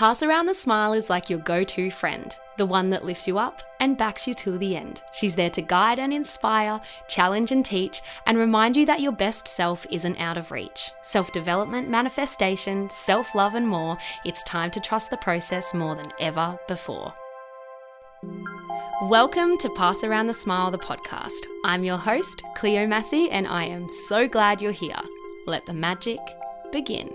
Pass Around the Smile is like your go to friend, the one that lifts you up and backs you till the end. She's there to guide and inspire, challenge and teach, and remind you that your best self isn't out of reach. Self development, manifestation, self love, and more, it's time to trust the process more than ever before. Welcome to Pass Around the Smile, the podcast. I'm your host, Cleo Massey, and I am so glad you're here. Let the magic begin.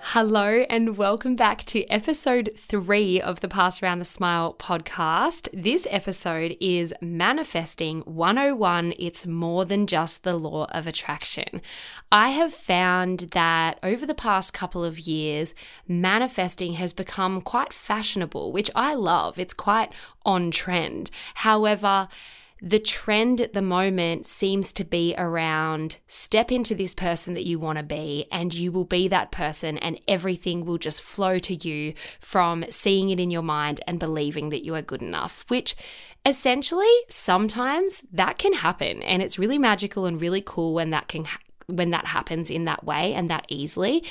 Hello, and welcome back to episode three of the Pass Around the Smile podcast. This episode is Manifesting 101 It's More Than Just the Law of Attraction. I have found that over the past couple of years, manifesting has become quite fashionable, which I love. It's quite on trend. However, the trend at the moment seems to be around step into this person that you want to be, and you will be that person, and everything will just flow to you from seeing it in your mind and believing that you are good enough, which essentially sometimes that can happen. And it's really magical and really cool when that can when that happens in that way and that easily.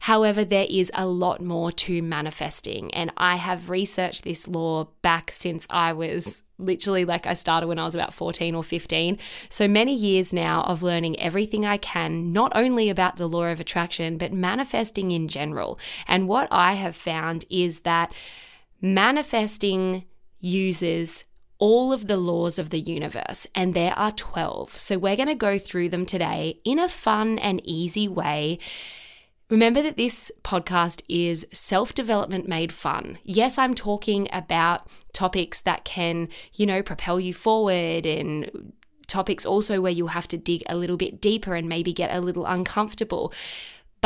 However, there is a lot more to manifesting. And I have researched this law back since I was literally like I started when I was about 14 or 15. So many years now of learning everything I can, not only about the law of attraction, but manifesting in general. And what I have found is that manifesting uses all of the laws of the universe, and there are 12. So we're going to go through them today in a fun and easy way. Remember that this podcast is self development made fun. Yes, I'm talking about topics that can, you know, propel you forward and topics also where you'll have to dig a little bit deeper and maybe get a little uncomfortable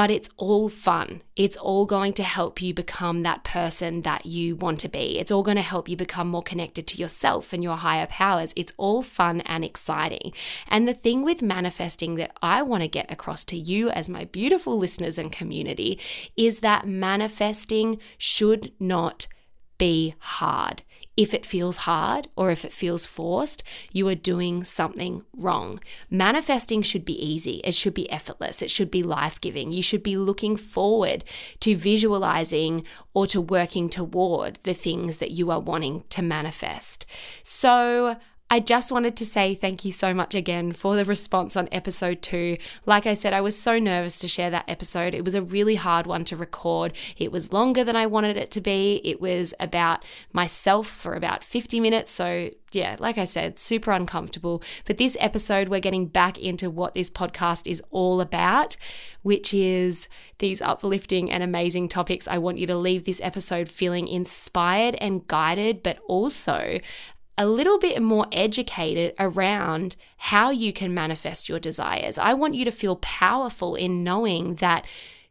but it's all fun. It's all going to help you become that person that you want to be. It's all going to help you become more connected to yourself and your higher powers. It's all fun and exciting. And the thing with manifesting that I want to get across to you as my beautiful listeners and community is that manifesting should not be hard. If it feels hard or if it feels forced, you are doing something wrong. Manifesting should be easy, it should be effortless, it should be life giving. You should be looking forward to visualizing or to working toward the things that you are wanting to manifest. So, I just wanted to say thank you so much again for the response on episode two. Like I said, I was so nervous to share that episode. It was a really hard one to record. It was longer than I wanted it to be. It was about myself for about 50 minutes. So, yeah, like I said, super uncomfortable. But this episode, we're getting back into what this podcast is all about, which is these uplifting and amazing topics. I want you to leave this episode feeling inspired and guided, but also a little bit more educated around how you can manifest your desires. I want you to feel powerful in knowing that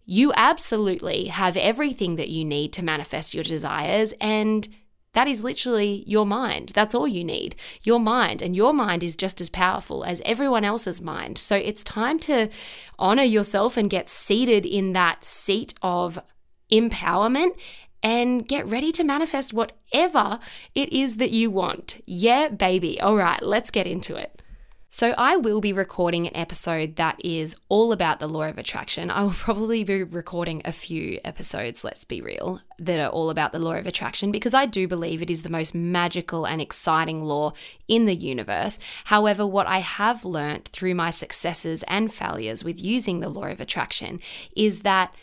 you absolutely have everything that you need to manifest your desires and that is literally your mind. That's all you need. Your mind. And your mind is just as powerful as everyone else's mind. So it's time to honor yourself and get seated in that seat of empowerment and get ready to manifest whatever it is that you want. Yeah, baby. All right, let's get into it. So, I will be recording an episode that is all about the law of attraction. I will probably be recording a few episodes, let's be real, that are all about the law of attraction because I do believe it is the most magical and exciting law in the universe. However, what I have learnt through my successes and failures with using the law of attraction is that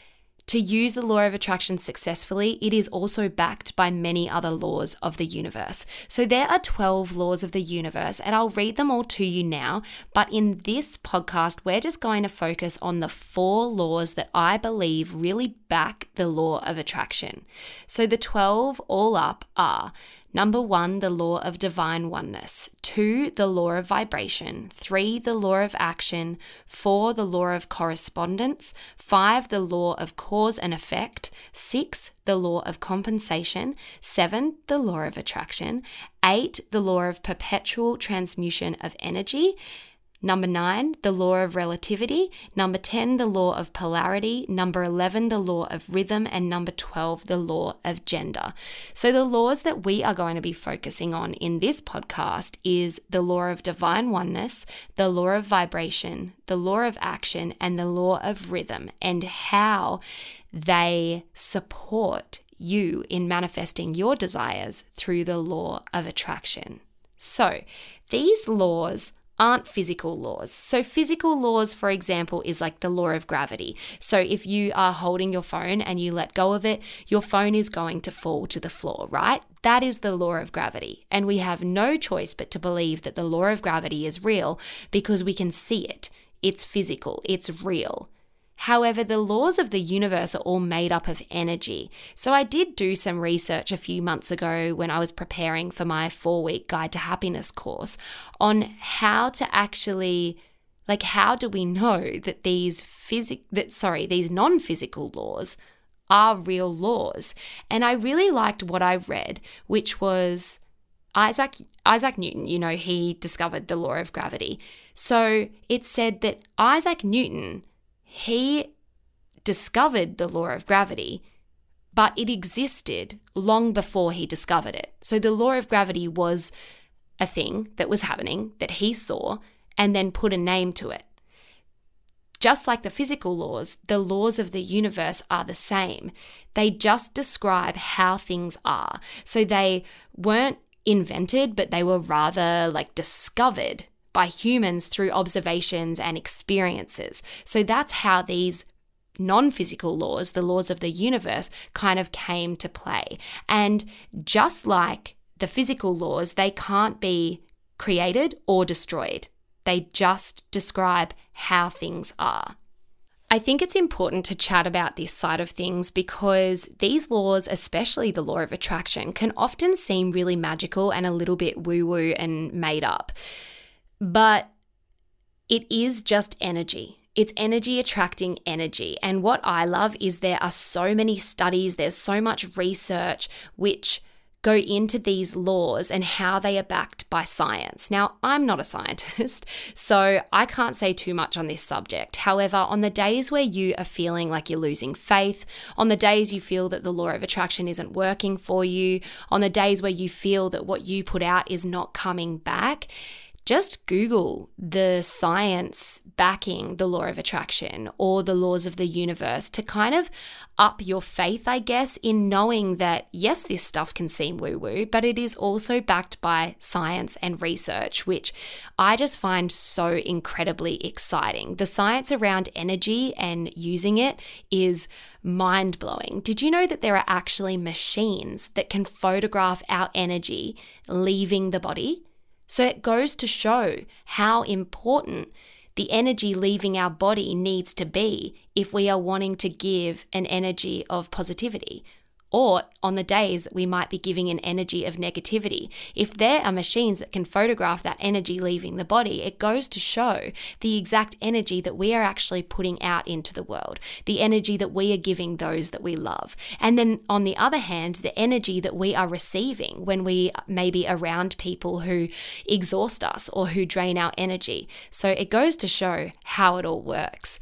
to use the law of attraction successfully, it is also backed by many other laws of the universe. So there are 12 laws of the universe, and I'll read them all to you now. But in this podcast, we're just going to focus on the four laws that I believe really back the law of attraction. So the 12 all up are Number one, the law of divine oneness. Two, the law of vibration. Three, the law of action. Four, the law of correspondence. Five, the law of cause and effect. Six, the law of compensation. Seven, the law of attraction. Eight, the law of perpetual transmutation of energy. Number nine, the law of relativity. Number 10, the law of polarity. Number 11, the law of rhythm. And number 12, the law of gender. So, the laws that we are going to be focusing on in this podcast is the law of divine oneness, the law of vibration, the law of action, and the law of rhythm, and how they support you in manifesting your desires through the law of attraction. So, these laws aren't physical laws. So, physical laws, for example, is like the law of gravity. So, if you are holding your phone and you let go of it, your phone is going to fall to the floor, right? That is the law of gravity. And we have no choice but to believe that the law of gravity is real because we can see it. It's physical, it's real. However, the laws of the universe are all made up of energy. So I did do some research a few months ago when I was preparing for my four week Guide to Happiness course on how to actually like how do we know that these physic that sorry these non-physical laws are real laws and i really liked what i read which was isaac isaac newton you know he discovered the law of gravity so it said that isaac newton he discovered the law of gravity, but it existed long before he discovered it. So the law of gravity was a thing that was happening that he saw and then put a name to it. Just like the physical laws, the laws of the universe are the same. They just describe how things are. So they weren't invented, but they were rather like discovered by humans through observations and experiences. So that's how these non physical laws, the laws of the universe, kind of came to play. And just like the physical laws, they can't be created or destroyed, they just describe how things are. I think it's important to chat about this side of things because these laws, especially the law of attraction, can often seem really magical and a little bit woo woo and made up. But it is just energy. It's energy attracting energy. And what I love is there are so many studies, there's so much research which go into these laws and how they are backed by science. Now, I'm not a scientist, so I can't say too much on this subject. However, on the days where you are feeling like you're losing faith, on the days you feel that the law of attraction isn't working for you, on the days where you feel that what you put out is not coming back, just Google the science backing the law of attraction or the laws of the universe to kind of up your faith, I guess, in knowing that yes, this stuff can seem woo woo, but it is also backed by science and research, which I just find so incredibly exciting. The science around energy and using it is mind blowing. Did you know that there are actually machines that can photograph our energy leaving the body? So it goes to show how important the energy leaving our body needs to be if we are wanting to give an energy of positivity or on the days that we might be giving an energy of negativity. If there are machines that can photograph that energy leaving the body, it goes to show the exact energy that we are actually putting out into the world, the energy that we are giving those that we love. And then on the other hand, the energy that we are receiving when we may be around people who exhaust us or who drain our energy. So it goes to show how it all works.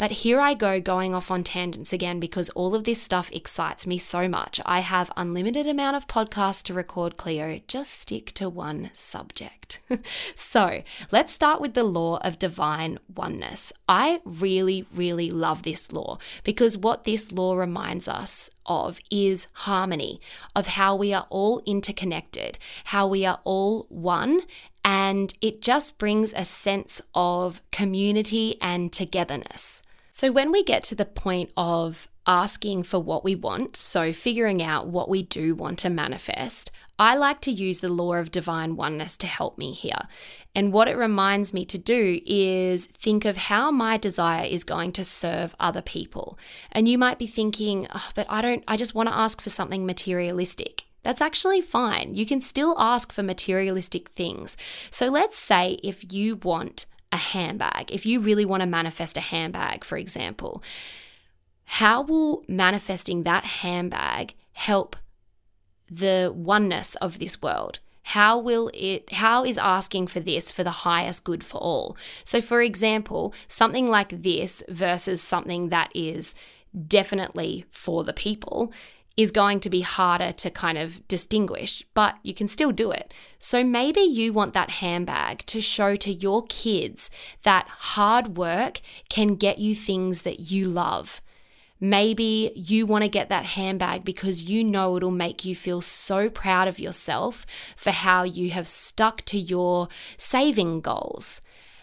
But here I go going off on tangents again because all of this stuff excites me so much. I have unlimited amount of podcasts to record, Cleo. Just stick to one subject. so, let's start with the law of divine oneness. I really, really love this law because what this law reminds us of is harmony, of how we are all interconnected, how we are all one, and it just brings a sense of community and togetherness. So, when we get to the point of asking for what we want, so figuring out what we do want to manifest, I like to use the law of divine oneness to help me here. And what it reminds me to do is think of how my desire is going to serve other people. And you might be thinking, oh, but I don't, I just want to ask for something materialistic. That's actually fine. You can still ask for materialistic things. So let's say if you want a handbag, if you really want to manifest a handbag, for example, how will manifesting that handbag help the oneness of this world? How will it how is asking for this for the highest good for all? So for example, something like this versus something that is definitely for the people is going to be harder to kind of distinguish, but you can still do it. So maybe you want that handbag to show to your kids that hard work can get you things that you love. Maybe you want to get that handbag because you know it'll make you feel so proud of yourself for how you have stuck to your saving goals.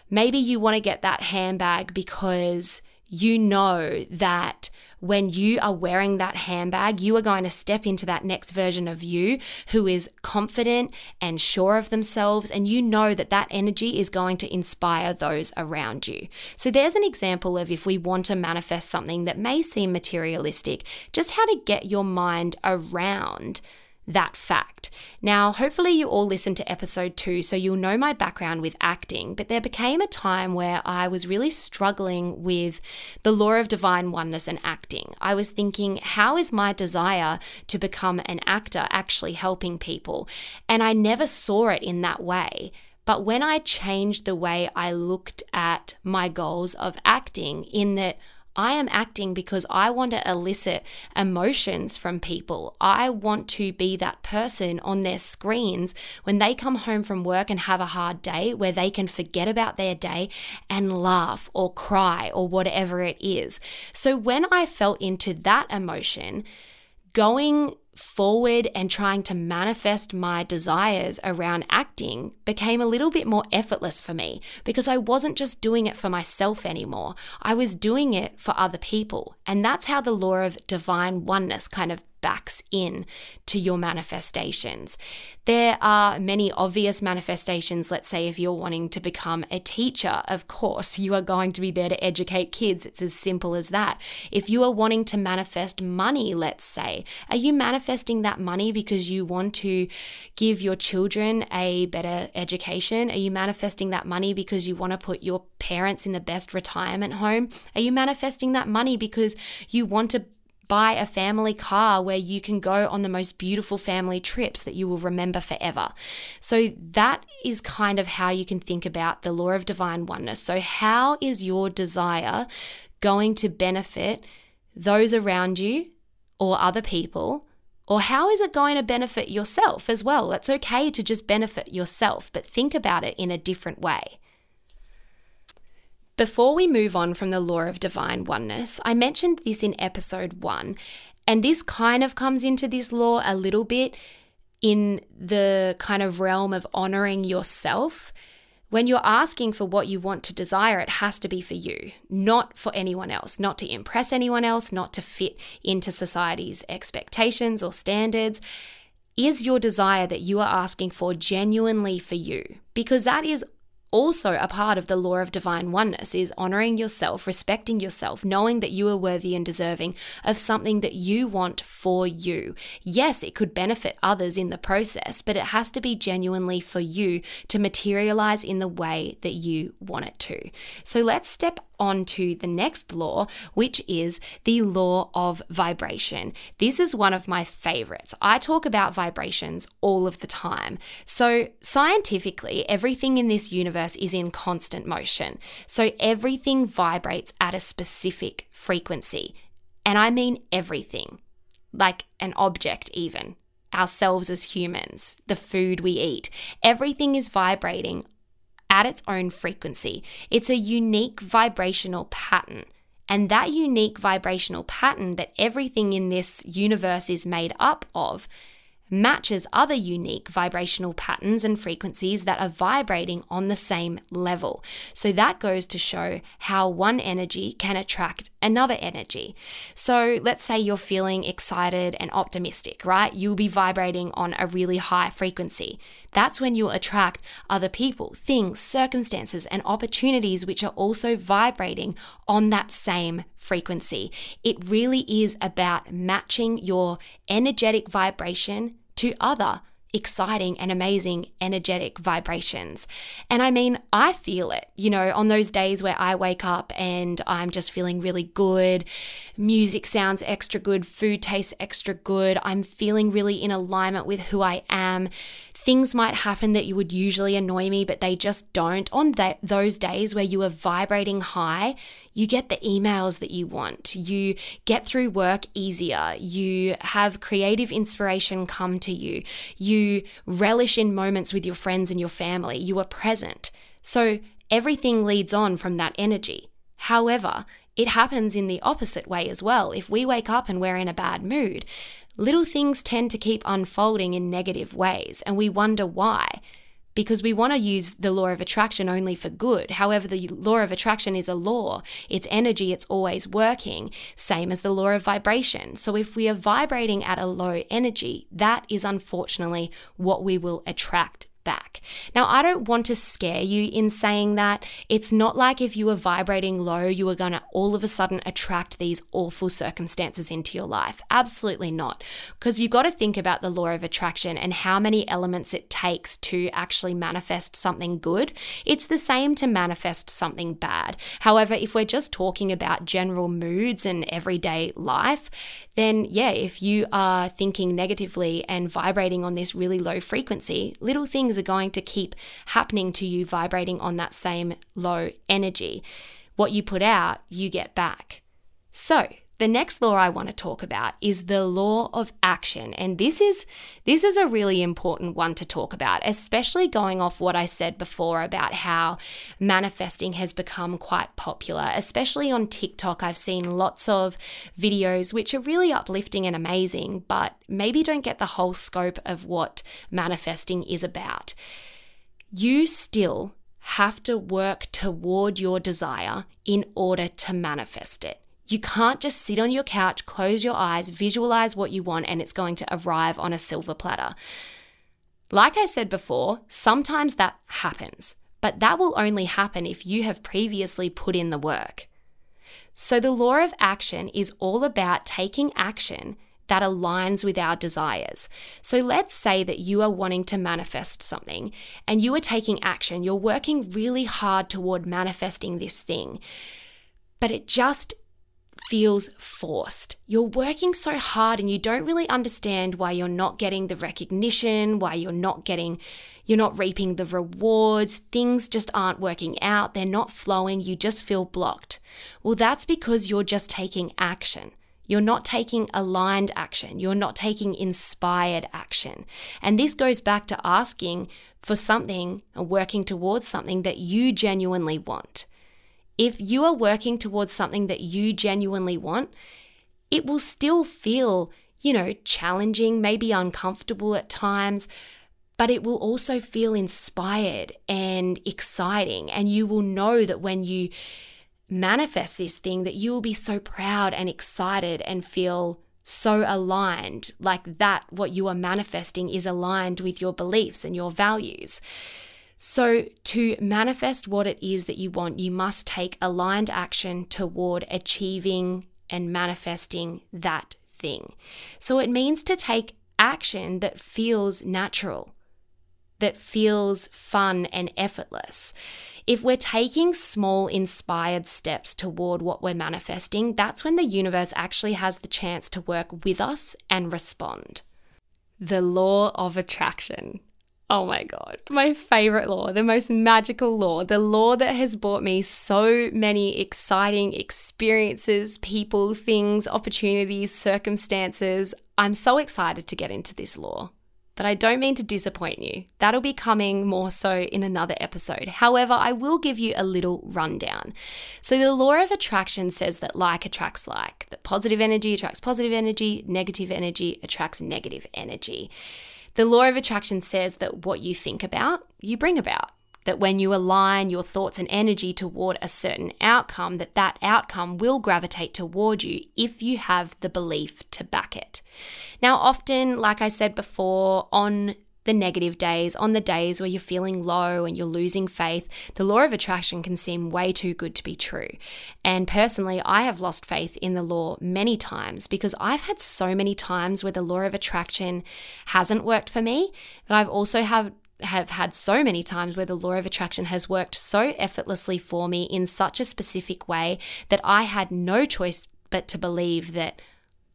Maybe you want to get that handbag because you know that when you are wearing that handbag, you are going to step into that next version of you who is confident and sure of themselves. And you know that that energy is going to inspire those around you. So there's an example of if we want to manifest something that may seem materialistic, just how to get your mind around that fact. Now, hopefully, you all listened to episode two, so you'll know my background with acting, but there became a time where I was really struggling with the law of divine oneness and acting. I was thinking, how is my desire to become an actor actually helping people? And I never saw it in that way. But when I changed the way I looked at my goals of acting, in that I am acting because I want to elicit emotions from people. I want to be that person on their screens when they come home from work and have a hard day where they can forget about their day and laugh or cry or whatever it is. So when I felt into that emotion, going forward and trying to manifest my desires around acting became a little bit more effortless for me because I wasn't just doing it for myself anymore. I was doing it for other people. And that's how the law of divine oneness kind of backs in to your manifestations. There are many obvious manifestations. Let's say if you're wanting to become a teacher, of course, you are going to be there to educate kids. It's as simple as that. If you are wanting to manifest money, let's say, are you manifesting that money because you want to give your children a better education? Are you manifesting that money because you want to put your parents in the best retirement home? Are you manifesting that money because you want to buy a family car where you can go on the most beautiful family trips that you will remember forever. So, that is kind of how you can think about the law of divine oneness. So, how is your desire going to benefit those around you or other people? Or how is it going to benefit yourself as well? It's okay to just benefit yourself, but think about it in a different way. Before we move on from the law of divine oneness, I mentioned this in episode one, and this kind of comes into this law a little bit in the kind of realm of honoring yourself. When you're asking for what you want to desire, it has to be for you, not for anyone else, not to impress anyone else, not to fit into society's expectations or standards. Is your desire that you are asking for genuinely for you? Because that is also a part of the law of divine oneness is honoring yourself, respecting yourself, knowing that you are worthy and deserving of something that you want for you. Yes, it could benefit others in the process, but it has to be genuinely for you to materialize in the way that you want it to. So let's step on to the next law, which is the law of vibration. This is one of my favorites. I talk about vibrations all of the time. So, scientifically, everything in this universe is in constant motion. So, everything vibrates at a specific frequency. And I mean everything, like an object, even ourselves as humans, the food we eat. Everything is vibrating at its own frequency. It's a unique vibrational pattern. And that unique vibrational pattern that everything in this universe is made up of matches other unique vibrational patterns and frequencies that are vibrating on the same level. So that goes to show how one energy can attract another energy. So let's say you're feeling excited and optimistic, right? You'll be vibrating on a really high frequency. That's when you'll attract other people, things, circumstances, and opportunities which are also vibrating on that same frequency. It really is about matching your energetic vibration to other exciting and amazing energetic vibrations. And I mean, I feel it, you know, on those days where I wake up and I'm just feeling really good, music sounds extra good, food tastes extra good, I'm feeling really in alignment with who I am things might happen that you would usually annoy me, but they just don't. On that, those days where you are vibrating high, you get the emails that you want. You get through work easier. You have creative inspiration come to you. You relish in moments with your friends and your family. You are present. So everything leads on from that energy. However, it happens in the opposite way as well. If we wake up and we're in a bad mood, little things tend to keep unfolding in negative ways, and we wonder why. Because we want to use the law of attraction only for good. However, the law of attraction is a law. It's energy, it's always working, same as the law of vibration. So, if we are vibrating at a low energy, that is unfortunately what we will attract back. Now, I don't want to scare you in saying that. It's not like if you were vibrating low, you are going to all of a sudden attract these awful circumstances into your life. Absolutely not. Because you've got to think about the law of attraction and how many elements it takes to actually manifest something good. It's the same to manifest something bad. However, if we're just talking about general moods and everyday life, then yeah, if you are thinking negatively and vibrating on this really low frequency, little things are going to keep happening to you vibrating on that same low energy. What you put out, you get back. So, the next law I want to talk about is the law of action. And this is this is a really important one to talk about, especially going off what I said before about how manifesting has become quite popular, especially on TikTok. I've seen lots of videos which are really uplifting and amazing, but maybe don't get the whole scope of what manifesting is about. You still have to work toward your desire in order to manifest it. You can't just sit on your couch, close your eyes, visualize what you want, and it's going to arrive on a silver platter. Like I said before, sometimes that happens, but that will only happen if you have previously put in the work. So, the law of action is all about taking action that aligns with our desires. So let's say that you are wanting to manifest something and you are taking action. You're working really hard toward manifesting this thing, but it just feels forced. You're working so hard and you don't really understand why you're not getting the recognition, why you're not getting, you're not reaping the rewards. Things just aren't working out. They're not flowing. You just feel blocked. Well, that's because you're just taking action. You're not taking aligned action. You're not taking inspired action. And this goes back to asking for something or working towards something that you genuinely want. If you are working towards something that you genuinely want, it will still feel, you know, challenging, maybe uncomfortable at times, but it will also feel inspired and exciting. And you will know that when you manifest this thing, that you will be so proud and excited and feel so aligned, like that, what you are manifesting is aligned with your beliefs and your values. So, to manifest what it is that you want, you must take aligned action toward achieving and manifesting that thing. So, it means to take action that feels natural, that feels fun and effortless. If we're taking small, inspired steps toward what we're manifesting, that's when the universe actually has the chance to work with us and respond. The law of attraction. Oh my God, my favorite law, the most magical law, the law that has brought me so many exciting experiences, people, things, opportunities, circumstances. I'm so excited to get into this law. But I don't mean to disappoint you. That'll be coming more so in another episode. However, I will give you a little rundown. So, the law of attraction says that like attracts like, that positive energy attracts positive energy, negative energy attracts negative energy. The law of attraction says that what you think about, you bring about. That when you align your thoughts and energy toward a certain outcome, that that outcome will gravitate toward you if you have the belief to back it. Now, often, like I said before, on the negative days, on the days where you're feeling low and you're losing faith, the law of attraction can seem way too good to be true. And personally, I have lost faith in the law many times because I've had so many times where the law of attraction hasn't worked for me, but I've also have have had so many times where the law of attraction has worked so effortlessly for me in such a specific way that I had no choice but to believe that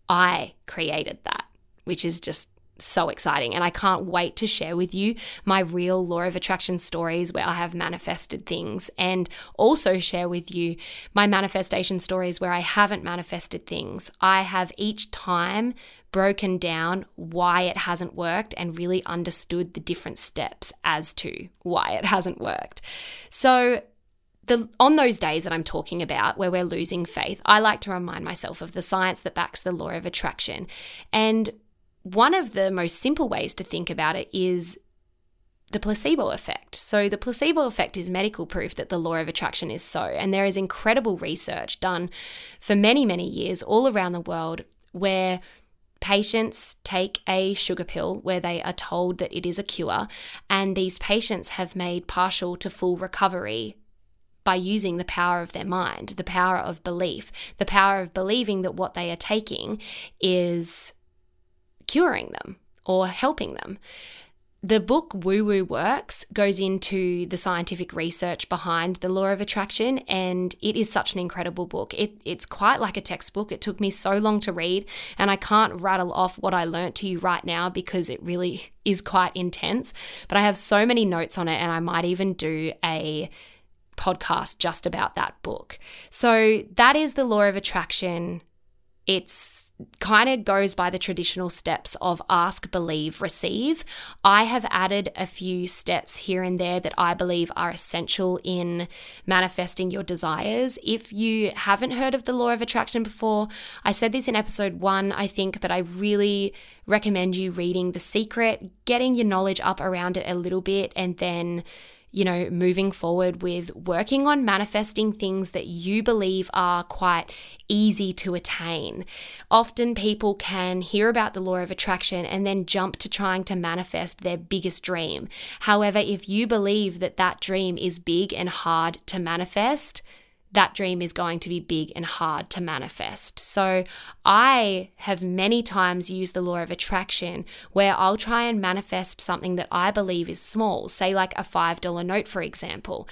I created that, which is just so exciting. And I can't wait to share with you my real law of attraction stories where I have manifested things and also share with you my manifestation stories where I haven't manifested things. I have each time broken down why it hasn't worked and really understood the different steps as to why it hasn't worked. So, the, on those days that I'm talking about where we're losing faith, I like to remind myself of the science that backs the law of attraction. And one of the most simple ways to think about it is the placebo effect. So, the placebo effect is medical proof that the law of attraction is so. And there is incredible research done for many, many years all around the world where patients take a sugar pill where they are told that it is a cure. And these patients have made partial to full recovery by using the power of their mind, the power of belief, the power of believing that what they are taking is curing them or helping them. The book Woo Woo Works goes into the scientific research behind the law of attraction, and it is such an incredible book. It, it's quite like a textbook. It took me so long to read, and I can't rattle off what I learnt to you right now because it really is quite intense. But I have so many notes on it, and I might even do a podcast just about that book. So, that is the law of attraction. It's kind of goes by the traditional steps of ask, believe, receive. I have added a few steps here and there that I believe are essential in manifesting your desires. If you haven't heard of the law of attraction before, I said this in episode one, I think, but I really recommend you reading The Secret, getting your knowledge up around it a little bit, and then you know, moving forward with working on manifesting things that you believe are quite easy to attain. Often people can hear about the law of attraction and then jump to trying to manifest their biggest dream. However, if you believe that that dream is big and hard to manifest, that dream is going to be big and hard to manifest. So, I have many times used the law of attraction where I'll try and manifest something that I believe is small, say like a $5 note, for example.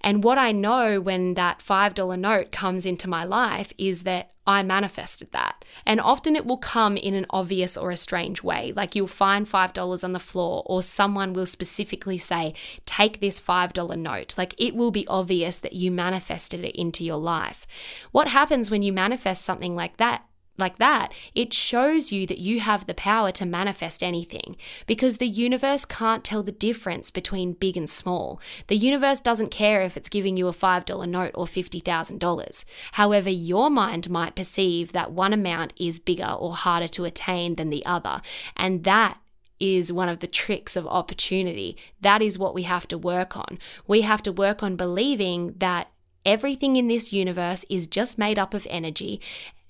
And what I know when that $5 note comes into my life is that I manifested that. And often it will come in an obvious or a strange way. Like you'll find $5 on the floor, or someone will specifically say, Take this $5 note. Like it will be obvious that you manifested it into your life. What happens when you manifest something like that? Like that, it shows you that you have the power to manifest anything because the universe can't tell the difference between big and small. The universe doesn't care if it's giving you a $5 note or $50,000. However, your mind might perceive that one amount is bigger or harder to attain than the other. And that is one of the tricks of opportunity. That is what we have to work on. We have to work on believing that everything in this universe is just made up of energy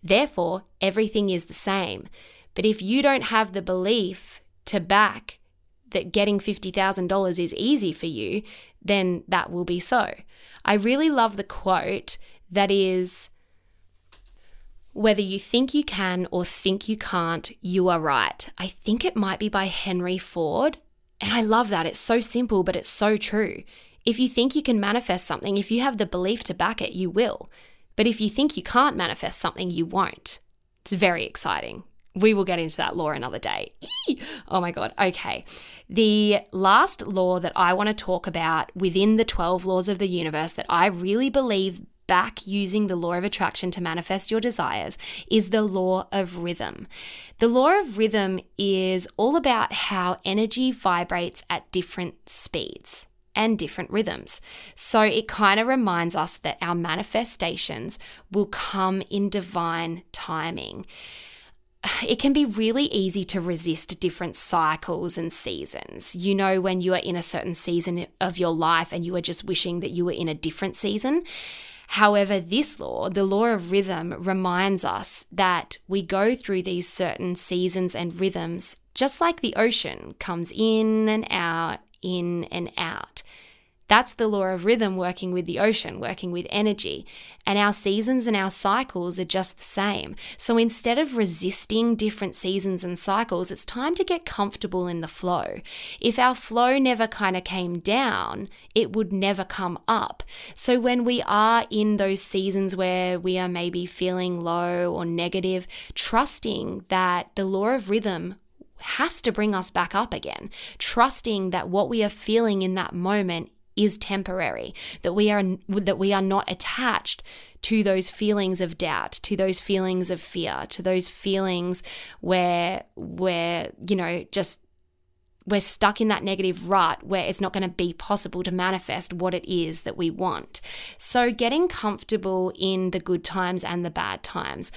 Therefore, everything is the same. But if you don't have the belief to back that getting $50,000 is easy for you, then that will be so. I really love the quote that is whether you think you can or think you can't, you are right. I think it might be by Henry Ford. And I love that. It's so simple, but it's so true. If you think you can manifest something, if you have the belief to back it, you will. But if you think you can't manifest something, you won't. It's very exciting. We will get into that law another day. Oh my God. Okay. The last law that I want to talk about within the 12 laws of the universe that I really believe back using the law of attraction to manifest your desires is the law of rhythm. The law of rhythm is all about how energy vibrates at different speeds and different rhythms. So it kind of reminds us that our manifestations will come in divine timing. It can be really easy to resist different cycles and seasons. You know, when you are in a certain season of your life and you are just wishing that you were in a different season. However, this law, the law of rhythm, reminds us that we go through these certain seasons and rhythms just like the ocean comes in and out in and out. That's the law of rhythm working with the ocean, working with energy. And our seasons and our cycles are just the same. So instead of resisting different seasons and cycles, it's time to get comfortable in the flow. If our flow never kind of came down, it would never come up. So when we are in those seasons where we are maybe feeling low or negative, trusting that the law of rhythm has to bring us back up again. Trusting that what we are feeling in that moment is temporary, that we are that we are not attached to those feelings of doubt, to those feelings of fear, to those feelings where where, you know, just we're stuck in that negative rut where it's not going to be possible to manifest what it is that we want. So, getting comfortable in the good times and the bad times.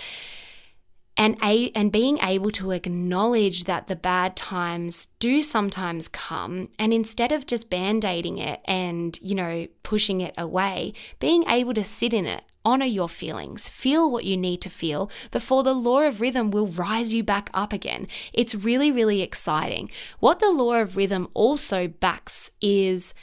And, a, and being able to acknowledge that the bad times do sometimes come and instead of just band-aiding it and you know pushing it away being able to sit in it Honor your feelings, feel what you need to feel before the law of rhythm will rise you back up again. It's really, really exciting. What the law of rhythm also backs is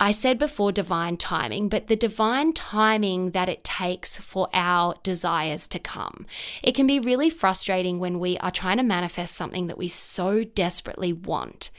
I said before divine timing, but the divine timing that it takes for our desires to come. It can be really frustrating when we are trying to manifest something that we so desperately want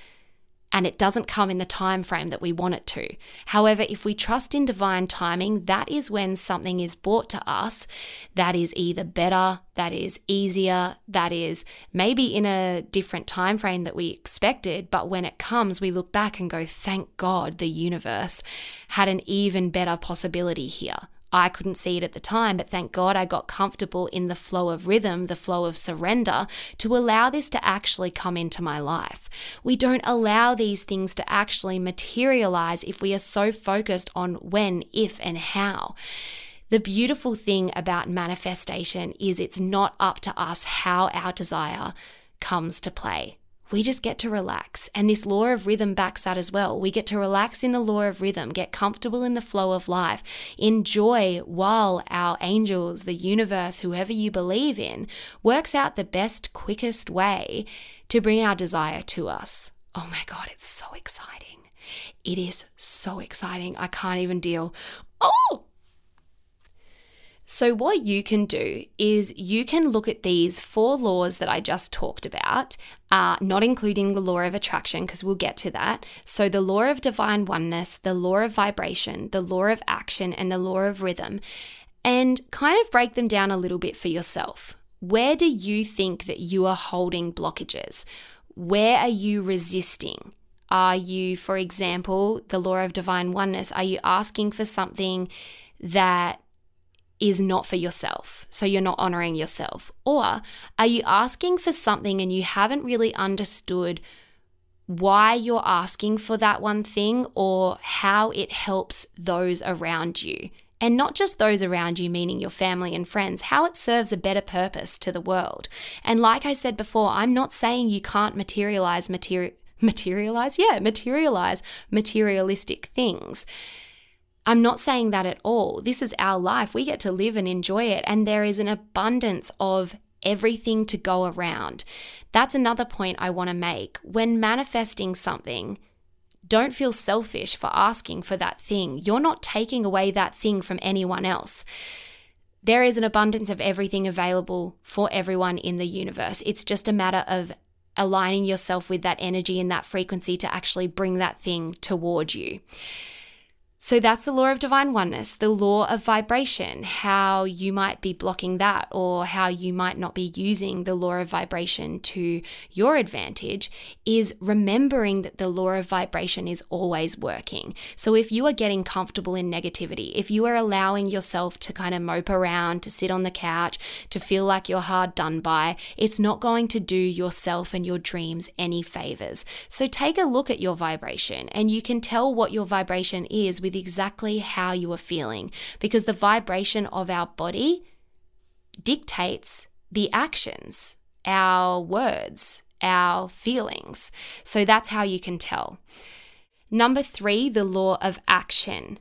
and it doesn't come in the time frame that we want it to. However, if we trust in divine timing, that is when something is brought to us that is either better, that is easier, that is maybe in a different time frame that we expected, but when it comes, we look back and go, "Thank God the universe had an even better possibility here." I couldn't see it at the time, but thank God I got comfortable in the flow of rhythm, the flow of surrender, to allow this to actually come into my life. We don't allow these things to actually materialize if we are so focused on when, if, and how. The beautiful thing about manifestation is it's not up to us how our desire comes to play we just get to relax. And this law of rhythm backs that as well. We get to relax in the law of rhythm, get comfortable in the flow of life, enjoy while our angels, the universe, whoever you believe in, works out the best, quickest way to bring our desire to us. Oh my God, it's so exciting. It is so exciting. I can't even deal. Oh, so, what you can do is you can look at these four laws that I just talked about, uh, not including the law of attraction, because we'll get to that. So, the law of divine oneness, the law of vibration, the law of action, and the law of rhythm, and kind of break them down a little bit for yourself. Where do you think that you are holding blockages? Where are you resisting? Are you, for example, the law of divine oneness, are you asking for something that is not for yourself. So you're not honoring yourself. Or are you asking for something and you haven't really understood why you're asking for that one thing or how it helps those around you? And not just those around you, meaning your family and friends, how it serves a better purpose to the world. And like I said before, I'm not saying you can't materialize material materialize, yeah, materialize materialistic things. I'm not saying that at all. This is our life. We get to live and enjoy it, and there is an abundance of everything to go around. That's another point I want to make. When manifesting something, don't feel selfish for asking for that thing. You're not taking away that thing from anyone else. There is an abundance of everything available for everyone in the universe. It's just a matter of aligning yourself with that energy and that frequency to actually bring that thing toward you. So that's the law of divine oneness, the law of vibration, how you might be blocking that or how you might not be using the law of vibration to your advantage is remembering that the law of vibration is always working. So if you are getting comfortable in negativity, if you are allowing yourself to kind of mope around, to sit on the couch, to feel like you're hard done by, it's not going to do yourself and your dreams any favors. So take a look at your vibration and you can tell what your vibration is with exactly how you are feeling because the vibration of our body dictates the actions, our words, our feelings. So that's how you can tell. Number three, the law of action.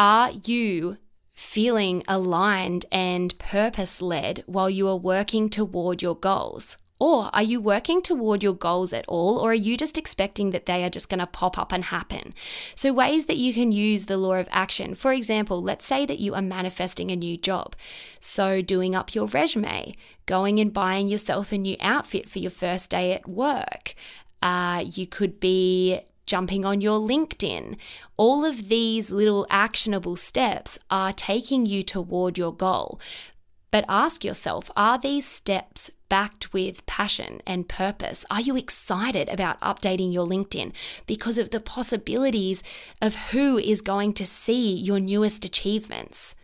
Are you feeling aligned and purpose led while you are working toward your goals? Or are you working toward your goals at all, or are you just expecting that they are just going to pop up and happen? So, ways that you can use the law of action. For example, let's say that you are manifesting a new job. So, doing up your resume, going and buying yourself a new outfit for your first day at work. Uh, you could be jumping on your LinkedIn. All of these little actionable steps are taking you toward your goal. But ask yourself are these steps backed with passion and purpose? Are you excited about updating your LinkedIn because of the possibilities of who is going to see your newest achievements?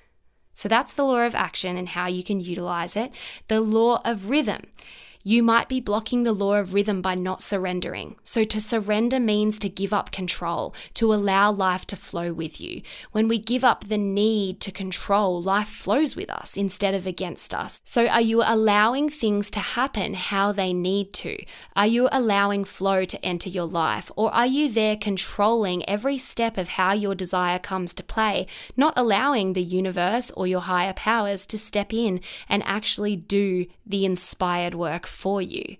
So that's the law of action and how you can utilize it. The law of rhythm. You might be blocking the law of rhythm by not surrendering. So, to surrender means to give up control, to allow life to flow with you. When we give up the need to control, life flows with us instead of against us. So, are you allowing things to happen how they need to? Are you allowing flow to enter your life? Or are you there controlling every step of how your desire comes to play, not allowing the universe or your higher powers to step in and actually do the inspired work for you.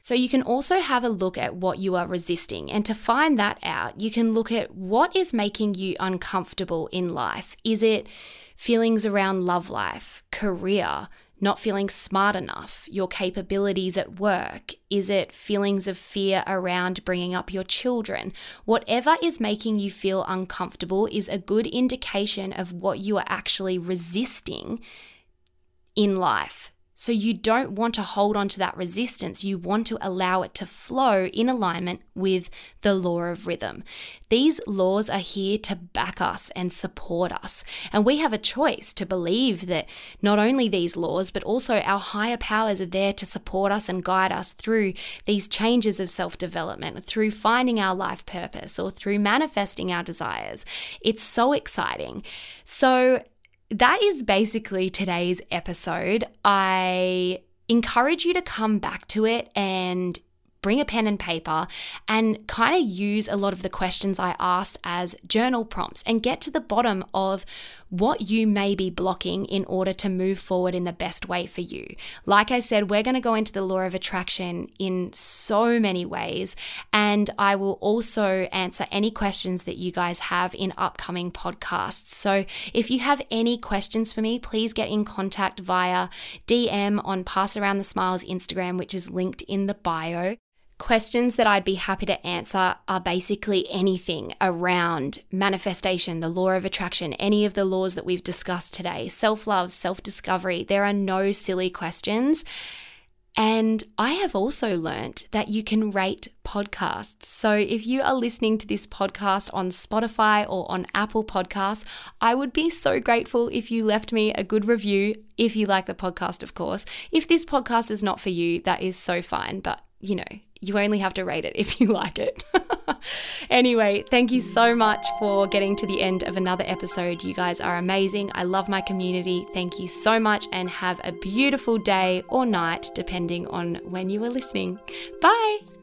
So you can also have a look at what you are resisting. And to find that out, you can look at what is making you uncomfortable in life. Is it feelings around love life, career, not feeling smart enough, your capabilities at work? Is it feelings of fear around bringing up your children? Whatever is making you feel uncomfortable is a good indication of what you are actually resisting in life. So you don't want to hold on to that resistance. You want to allow it to flow in alignment with the law of rhythm. These laws are here to back us and support us. And we have a choice to believe that not only these laws, but also our higher powers are there to support us and guide us through these changes of self development, through finding our life purpose, or through manifesting our desires. It's so exciting. So, that is basically today's episode. I encourage you to come back to it and bring a pen and paper and kind of use a lot of the questions I asked as journal prompts and get to the bottom of what you may be blocking in order to move forward in the best way for you. Like I said, we're going to go into the law of attraction in so many ways, and I will also answer any questions that you guys have in upcoming podcasts. So if you have any questions for me, please get in contact via DM on Pass Around the Smiles Instagram, which is linked in the bio. Questions that I'd be happy to answer are basically anything around manifestation, the law of attraction, any of the laws that we've discussed today, self love, self discovery. There are no silly questions. And I have also learnt that you can rate podcasts. So if you are listening to this podcast on Spotify or on Apple Podcasts, I would be so grateful if you left me a good review, if you like the podcast, of course. If this podcast is not for you, that is so fine. But, you know, you only have to rate it if you like it. anyway, thank you so much for getting to the end of another episode. You guys are amazing. I love my community. Thank you so much and have a beautiful day or night, depending on when you are listening. Bye.